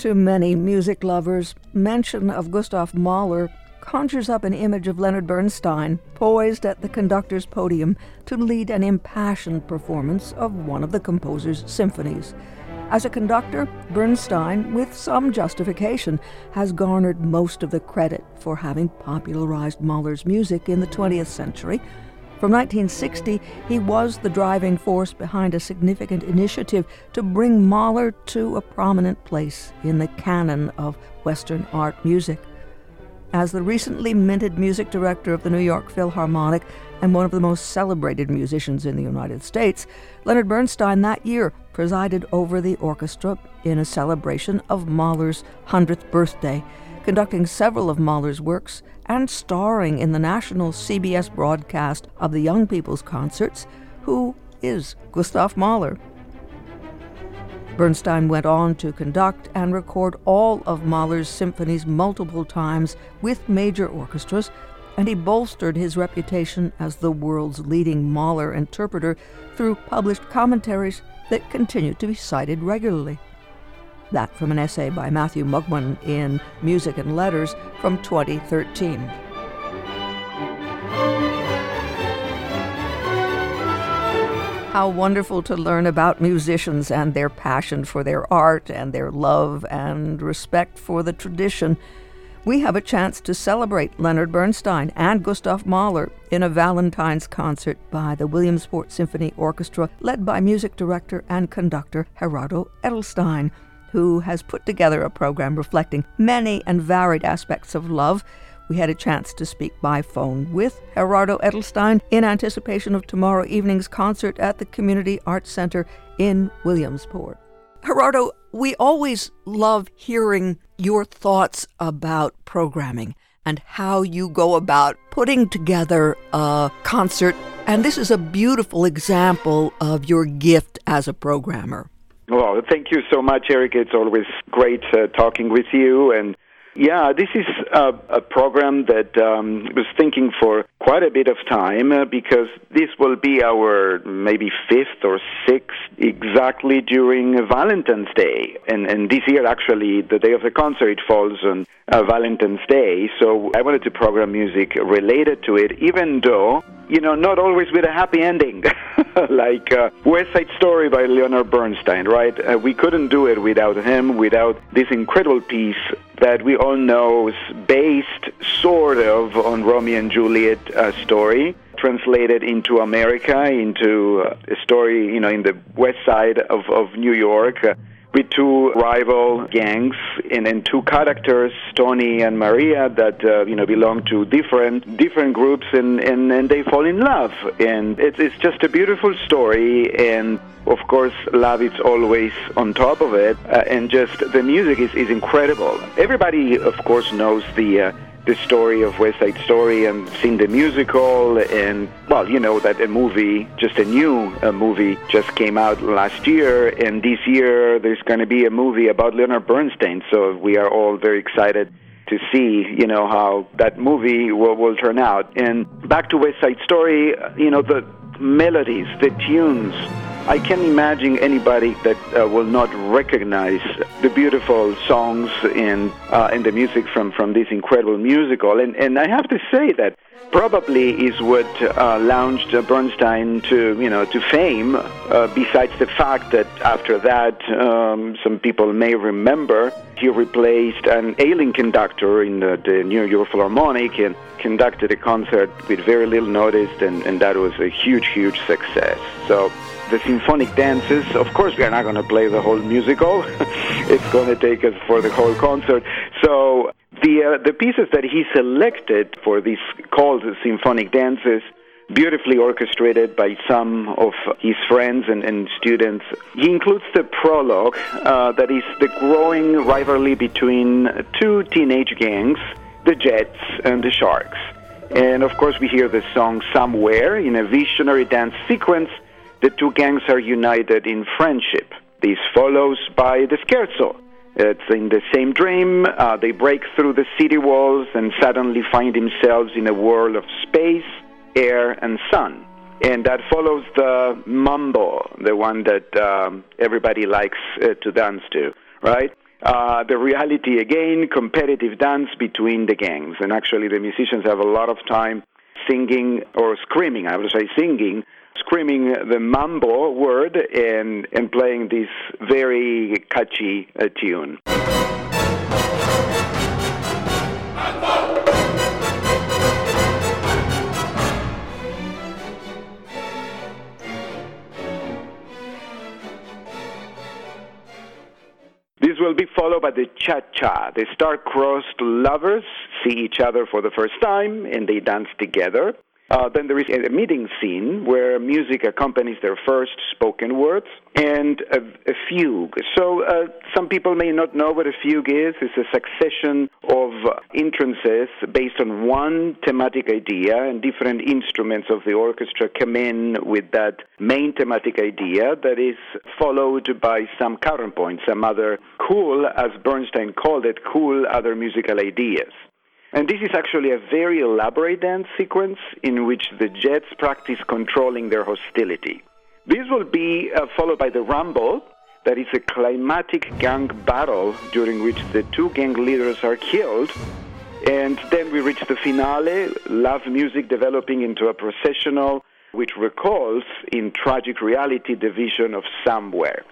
To many music lovers, mention of Gustav Mahler conjures up an image of Leonard Bernstein poised at the conductor's podium to lead an impassioned performance of one of the composer's symphonies. As a conductor, Bernstein, with some justification, has garnered most of the credit for having popularized Mahler's music in the 20th century from 1960, he was the driving force behind a significant initiative to bring Mahler to a prominent place in the canon of Western art music. As the recently minted music director of the New York Philharmonic and one of the most celebrated musicians in the United States, Leonard Bernstein that year presided over the orchestra in a celebration of Mahler's 100th birthday conducting several of Mahler's works and starring in the national CBS broadcast of the Young People's Concerts, who is Gustav Mahler. Bernstein went on to conduct and record all of Mahler's symphonies multiple times with major orchestras, and he bolstered his reputation as the world's leading Mahler interpreter through published commentaries that continue to be cited regularly. That from an essay by Matthew Mugmon in Music and Letters from 2013. How wonderful to learn about musicians and their passion for their art and their love and respect for the tradition. We have a chance to celebrate Leonard Bernstein and Gustav Mahler in a Valentine's concert by the Williamsport Symphony Orchestra, led by music director and conductor Gerardo Edelstein who has put together a program reflecting many and varied aspects of love. We had a chance to speak by phone with Gerardo Edelstein in anticipation of tomorrow evening's concert at the Community Arts Center in Williamsport. Gerardo, we always love hearing your thoughts about programming and how you go about putting together a concert. And this is a beautiful example of your gift as a programmer. Well, thank you so much, Eric. It's always great uh, talking with you. And yeah, this is a, a program that um, was thinking for quite a bit of time uh, because this will be our maybe fifth or sixth exactly during Valentine's Day. And, and this year, actually, the day of the concert falls on uh, Valentine's Day. So I wanted to program music related to it, even though, you know, not always with a happy ending. like uh, West Side Story by Leonard Bernstein, right? Uh, we couldn't do it without him, without this incredible piece that we all know is based sort of on Romeo and Juliet uh, story translated into America, into uh, a story, you know, in the west side of, of New York. With two rival gangs and, and two characters, Tony and Maria, that uh, you know belong to different different groups, and, and, and they fall in love, and it's it's just a beautiful story, and of course, love is always on top of it, uh, and just the music is, is incredible. Everybody, of course, knows the. Uh, the story of West Side Story and seen the musical and well, you know that a movie, just a new a movie, just came out last year, and this year there's going to be a movie about Leonard Bernstein. So we are all very excited to see, you know, how that movie will, will turn out. And back to West Side Story, you know, the melodies, the tunes I can't imagine anybody that uh, will not recognize the beautiful songs and uh, and the music from, from this incredible musical. And and I have to say that probably is what uh, launched Bernstein to you know to fame. Uh, besides the fact that after that, um, some people may remember he replaced an ailing conductor in the, the New York Philharmonic and conducted a concert with very little notice, and, and that was a huge, huge success. So the symphonic dances. Of course, we are not going to play the whole musical. it's going to take us for the whole concert. So the uh, the pieces that he selected for these called symphonic dances beautifully orchestrated by some of his friends and, and students. He includes the prologue, uh, that is the growing rivalry between two teenage gangs, the Jets and the Sharks. And of course, we hear the song Somewhere in a visionary dance sequence the two gangs are united in friendship. This follows by the scherzo. It's in the same dream. Uh, they break through the city walls and suddenly find themselves in a world of space, air, and sun. And that follows the mambo, the one that um, everybody likes uh, to dance to, right? uh, the reality again, competitive dance between the gangs. And actually, the musicians have a lot of time singing or screaming, I would say singing, screaming the mambo word and, and playing this very catchy uh, tune. Will be followed by the cha-cha. The star-crossed lovers see each other for the first time and they dance together. Uh, then there is a meeting scene where music accompanies their first spoken words and a, a fugue. So uh, some people may not know what a fugue is. It's a succession of entrances based on one thematic idea, and different instruments of the orchestra come in with that main thematic idea that is followed by some counterpoint, some other cool, as Bernstein called it, cool other musical ideas. And this is actually a very elaborate dance sequence in which the Jets practice controlling their hostility. This will be uh, followed by the Rumble, that is a climatic gang battle during which the two gang leaders are killed. And then we reach the finale, love music developing into a processional, which recalls in tragic reality the vision of somewhere.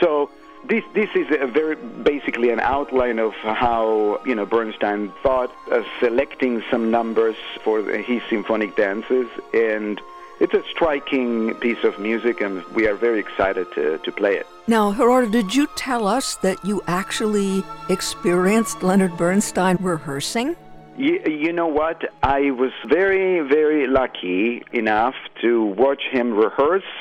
So this this is a very basically an outline of how you know Bernstein thought of selecting some numbers for his symphonic dances, and it's a striking piece of music, and we are very excited to, to play it. Now, Gerardo, did you tell us that you actually experienced Leonard Bernstein rehearsing? You, you know what? I was very, very lucky enough to watch him rehearse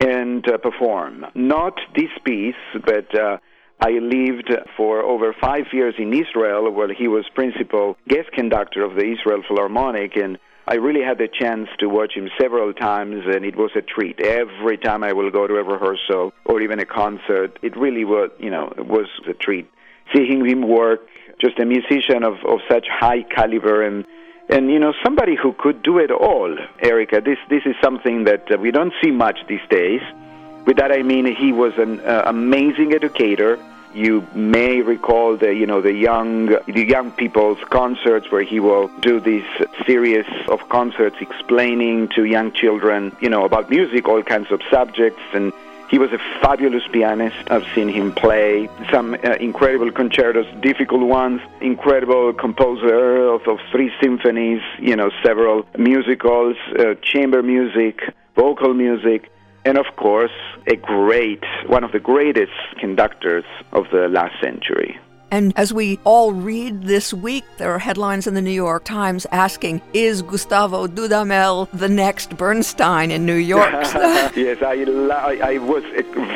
and uh, perform. Not this piece, but uh, I lived for over five years in Israel, where he was principal guest conductor of the Israel Philharmonic, and I really had the chance to watch him several times, and it was a treat. Every time I will go to a rehearsal or even a concert, it really was, you know, was a treat. Seeing him work, just a musician of, of such high caliber and and you know somebody who could do it all erica this this is something that uh, we don't see much these days. With that i mean he was an uh, amazing educator. You may recall the you know the young the young people's concerts where he will do this series of concerts explaining to young children you know about music all kinds of subjects. And he was a fabulous pianist. I've seen him play some uh, incredible concertos, difficult ones, incredible composer of, of three symphonies, you know, several musicals, uh, chamber music, vocal music, and of course, a great, one of the greatest conductors of the last century. And as we all read this week, there are headlines in the New York Times asking, Is Gustavo Dudamel the next Bernstein in New York? yes, I, I was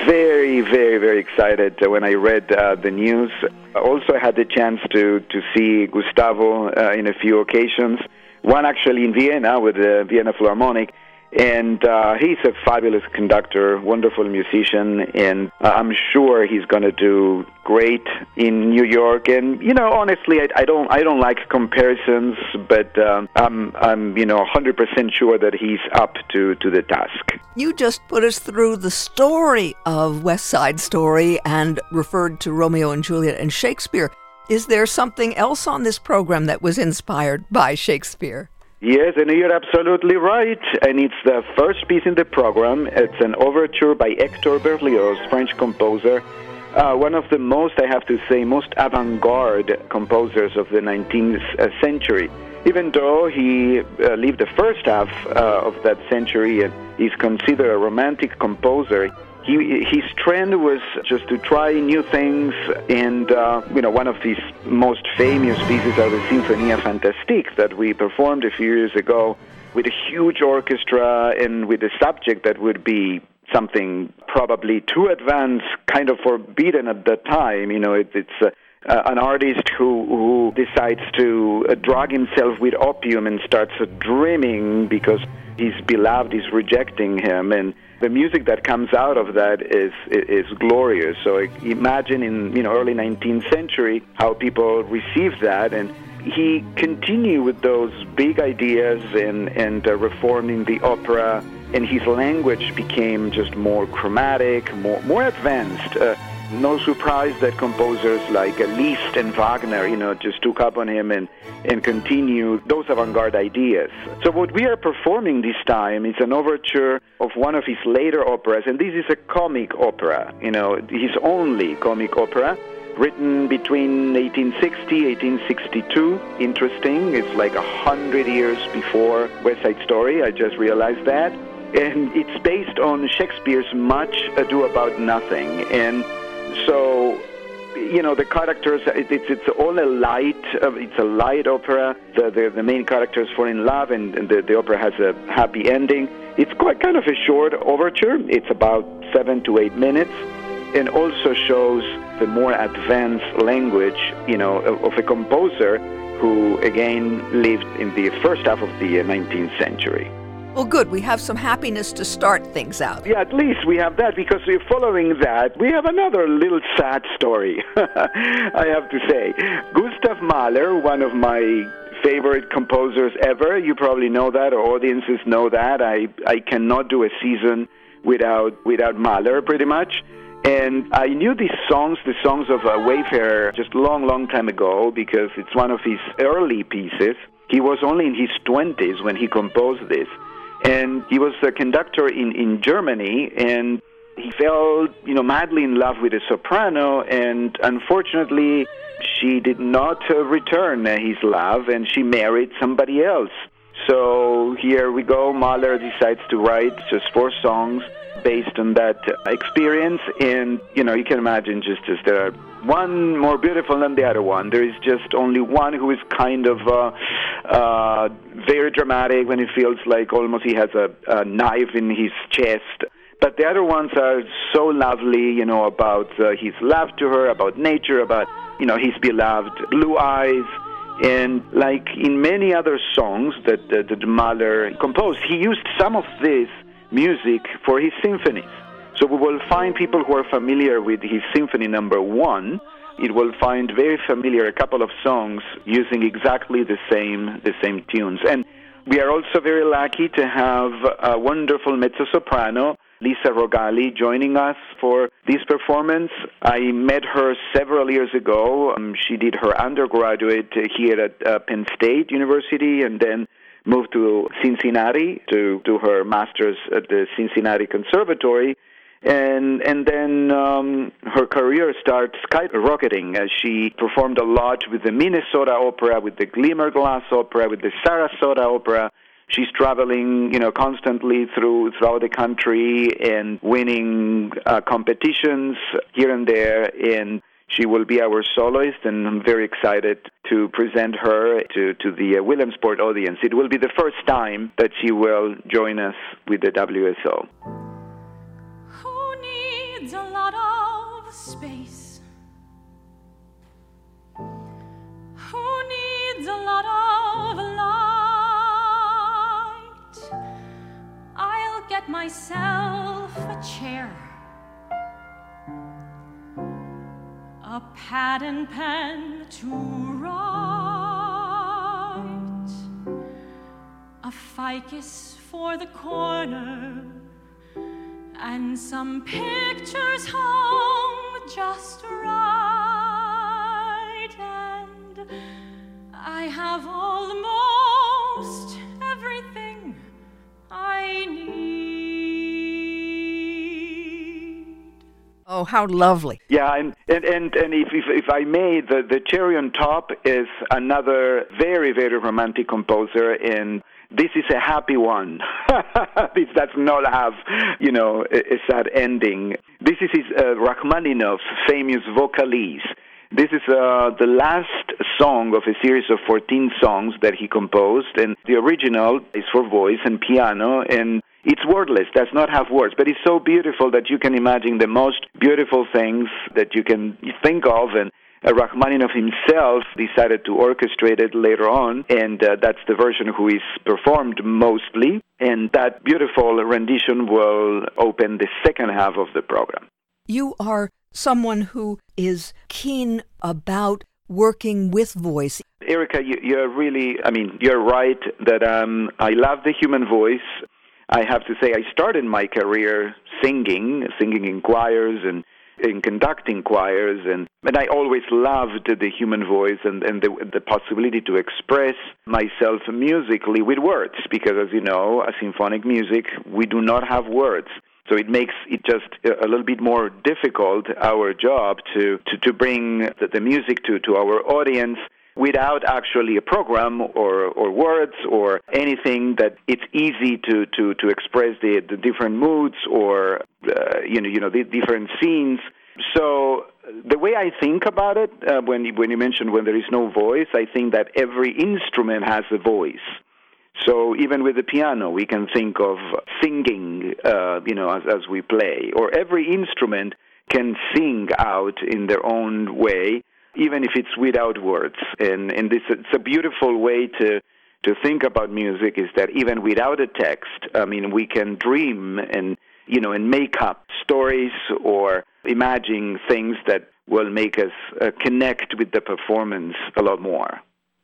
very, very, very excited when I read uh, the news. Also, I had the chance to, to see Gustavo uh, in a few occasions. One actually in Vienna with the Vienna Philharmonic and uh, he's a fabulous conductor, wonderful musician, and I'm sure he's going to do great in New York. And you know, honestly, I, I don't I don't like comparisons, but um, I'm I'm you know 100% sure that he's up to to the task. You just put us through the story of West Side Story and referred to Romeo and Juliet and Shakespeare. Is there something else on this program that was inspired by Shakespeare? Yes, and you're absolutely right. And it's the first piece in the program. It's an overture by Hector Berlioz, French composer. Uh, one of the most, I have to say, most avant garde composers of the 19th uh, century. Even though he uh, lived the first half uh, of that century and is considered a romantic composer, he, his trend was just to try new things, and uh, you know, one of his most famous pieces are the Sinfonia Fantastique that we performed a few years ago with a huge orchestra and with a subject that would be something probably too advanced, kind of forbidden at that time. You know, it, it's. Uh, uh, an artist who, who decides to uh, drug himself with opium and starts uh, dreaming because his beloved is rejecting him and the music that comes out of that is is glorious. So imagine in you know early 19th century how people received that, and he continued with those big ideas and and uh, reforming the opera, and his language became just more chromatic, more more advanced. Uh, no surprise that composers like Liszt and Wagner, you know, just took up on him and, and continued those avant-garde ideas. So what we are performing this time is an overture of one of his later operas, and this is a comic opera, you know, his only comic opera written between 1860 1862 interesting it's like a hundred years before west side story i just realized that and it's based on shakespeare's much ado about nothing and so you know the characters it's it's all a light uh, it's a light opera. The the, the main characters fall in love and, and the, the opera has a happy ending. It's quite kind of a short overture. It's about seven to eight minutes and also shows the more advanced language you know of, a composer who again lived in the first half of the 19th uh, century well, good. We have some happiness to start things out. Yeah, at least we have that because we're following that. We have another little sad story, I have to say. Gustav Mahler, one of my favorite composers ever, you probably know that, or audiences know that. I, I cannot do a season without, without Mahler, pretty much. And I knew these songs, the songs of uh, Wayfarer, just long, long time ago because it's one of his early pieces. He was only in his 20s when he composed this. And he was a conductor in, in Germany, and he fell, you know, madly in love with a soprano, and unfortunately, she did not uh, return his love, and she married somebody else. So here we go. Mahler decides to write just four songs based on that experience, and you know, you can imagine just as there are one more beautiful than the other one. There is just only one who is kind of uh, uh, very dramatic when he feels like almost he has a, a knife in his chest. But the other ones are so lovely, you know, about uh, his love to her, about nature, about, you know, his beloved blue eyes. And like in many other songs that, uh, that Mahler composed, he used some of this music for his symphonies. So we will find people who are familiar with his symphony number one. It will find very familiar a couple of songs using exactly the same the same tunes. And we are also very lucky to have a wonderful mezzo soprano, Lisa Rogali, joining us for this performance. I met her several years ago. Um, she did her undergraduate here at uh, Penn State University and then moved to Cincinnati to do her master's at the Cincinnati Conservatory and and then um, her career starts skyrocketing as she performed a lot with the Minnesota Opera, with the Glimmerglass Opera, with the Sarasota Opera. She's traveling, you know, constantly through throughout the country and winning uh, competitions here and there. And she will be our soloist, and I'm very excited to present her to, to the uh, Williamsport audience. It will be the first time that she will join us with the WSO needs a lot of space? Who needs a lot of light? I'll get myself a chair, a pad and pen to write, a ficus for the corner and some pictures hung just right, and I have almost everything I need. Oh, how lovely! Yeah, and and and, and if, if if I may, the the cherry on top is another very very romantic composer in this is a happy one. this does not have, you know, a, a sad ending. This is his, uh, Rachmaninoff's famous Vocalise. This is uh, the last song of a series of 14 songs that he composed, and the original is for voice and piano, and it's wordless, does not have words, but it's so beautiful that you can imagine the most beautiful things that you can think of, and uh, Rachmaninoff himself decided to orchestrate it later on, and uh, that's the version who is performed mostly. And that beautiful rendition will open the second half of the program. You are someone who is keen about working with voice. Erica, you, are really, I mean, you're right that um, I love the human voice. I have to say, I started my career singing, singing in choirs and in conducting choirs, and, and I always loved the human voice and, and the, the possibility to express myself musically with words, because as you know, a symphonic music, we do not have words. So it makes it just a little bit more difficult, our job, to, to, to bring the, the music to, to our audience without actually a program or, or words or anything that it's easy to, to, to express the, the different moods or uh, you know you know the different scenes. So the way I think about it, uh, when you, when you mentioned when there is no voice, I think that every instrument has a voice. So even with the piano, we can think of singing, uh, you know, as, as we play, or every instrument can sing out in their own way, even if it's without words. And and this it's a beautiful way to to think about music is that even without a text, I mean, we can dream and you know and make up stories or imagine things that will make us uh, connect with the performance a lot more.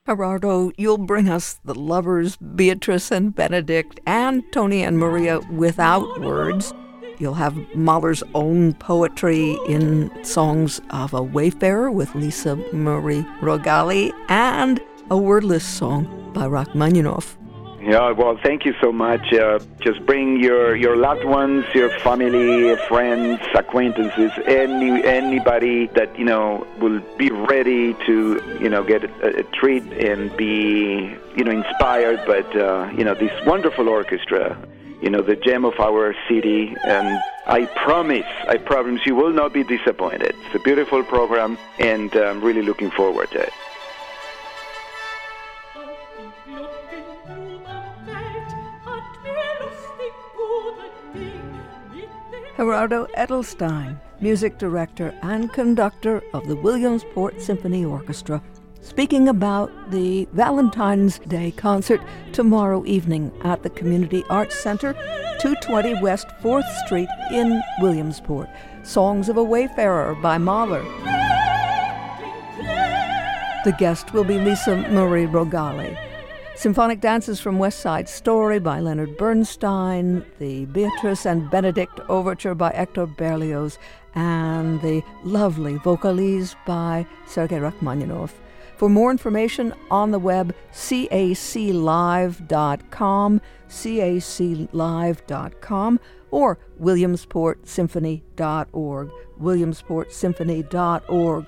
Gerardo, you'll bring us the lovers, Beatrice and Benedict, and Tony and Maria without words. You'll have Mahler's own poetry in songs of a wayfarer with Lisa Marie Rogali and a wordless song by Rachmaninoff. Yeah, well, thank you so much. Uh, just bring your, your loved ones, your family, friends, acquaintances, any anybody that you know will be ready to you know get a, a treat and be you know inspired. But uh, you know this wonderful orchestra, you know the gem of our city, and I promise, I promise you will not be disappointed. It's a beautiful program, and I'm really looking forward to it. Gerardo Edelstein, music director and conductor of the Williamsport Symphony Orchestra, speaking about the Valentine's Day concert tomorrow evening at the Community Arts Center, 220 West 4th Street in Williamsport. Songs of a Wayfarer by Mahler. The guest will be Lisa Marie Rogali. Symphonic Dances from West Side Story by Leonard Bernstein, the Beatrice and Benedict Overture by Hector Berlioz, and the lovely Vocalise by Sergei Rachmaninoff. For more information on the web, caclive.com, caclive.com, or williamsportsymphony.org, williamsportsymphony.org.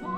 so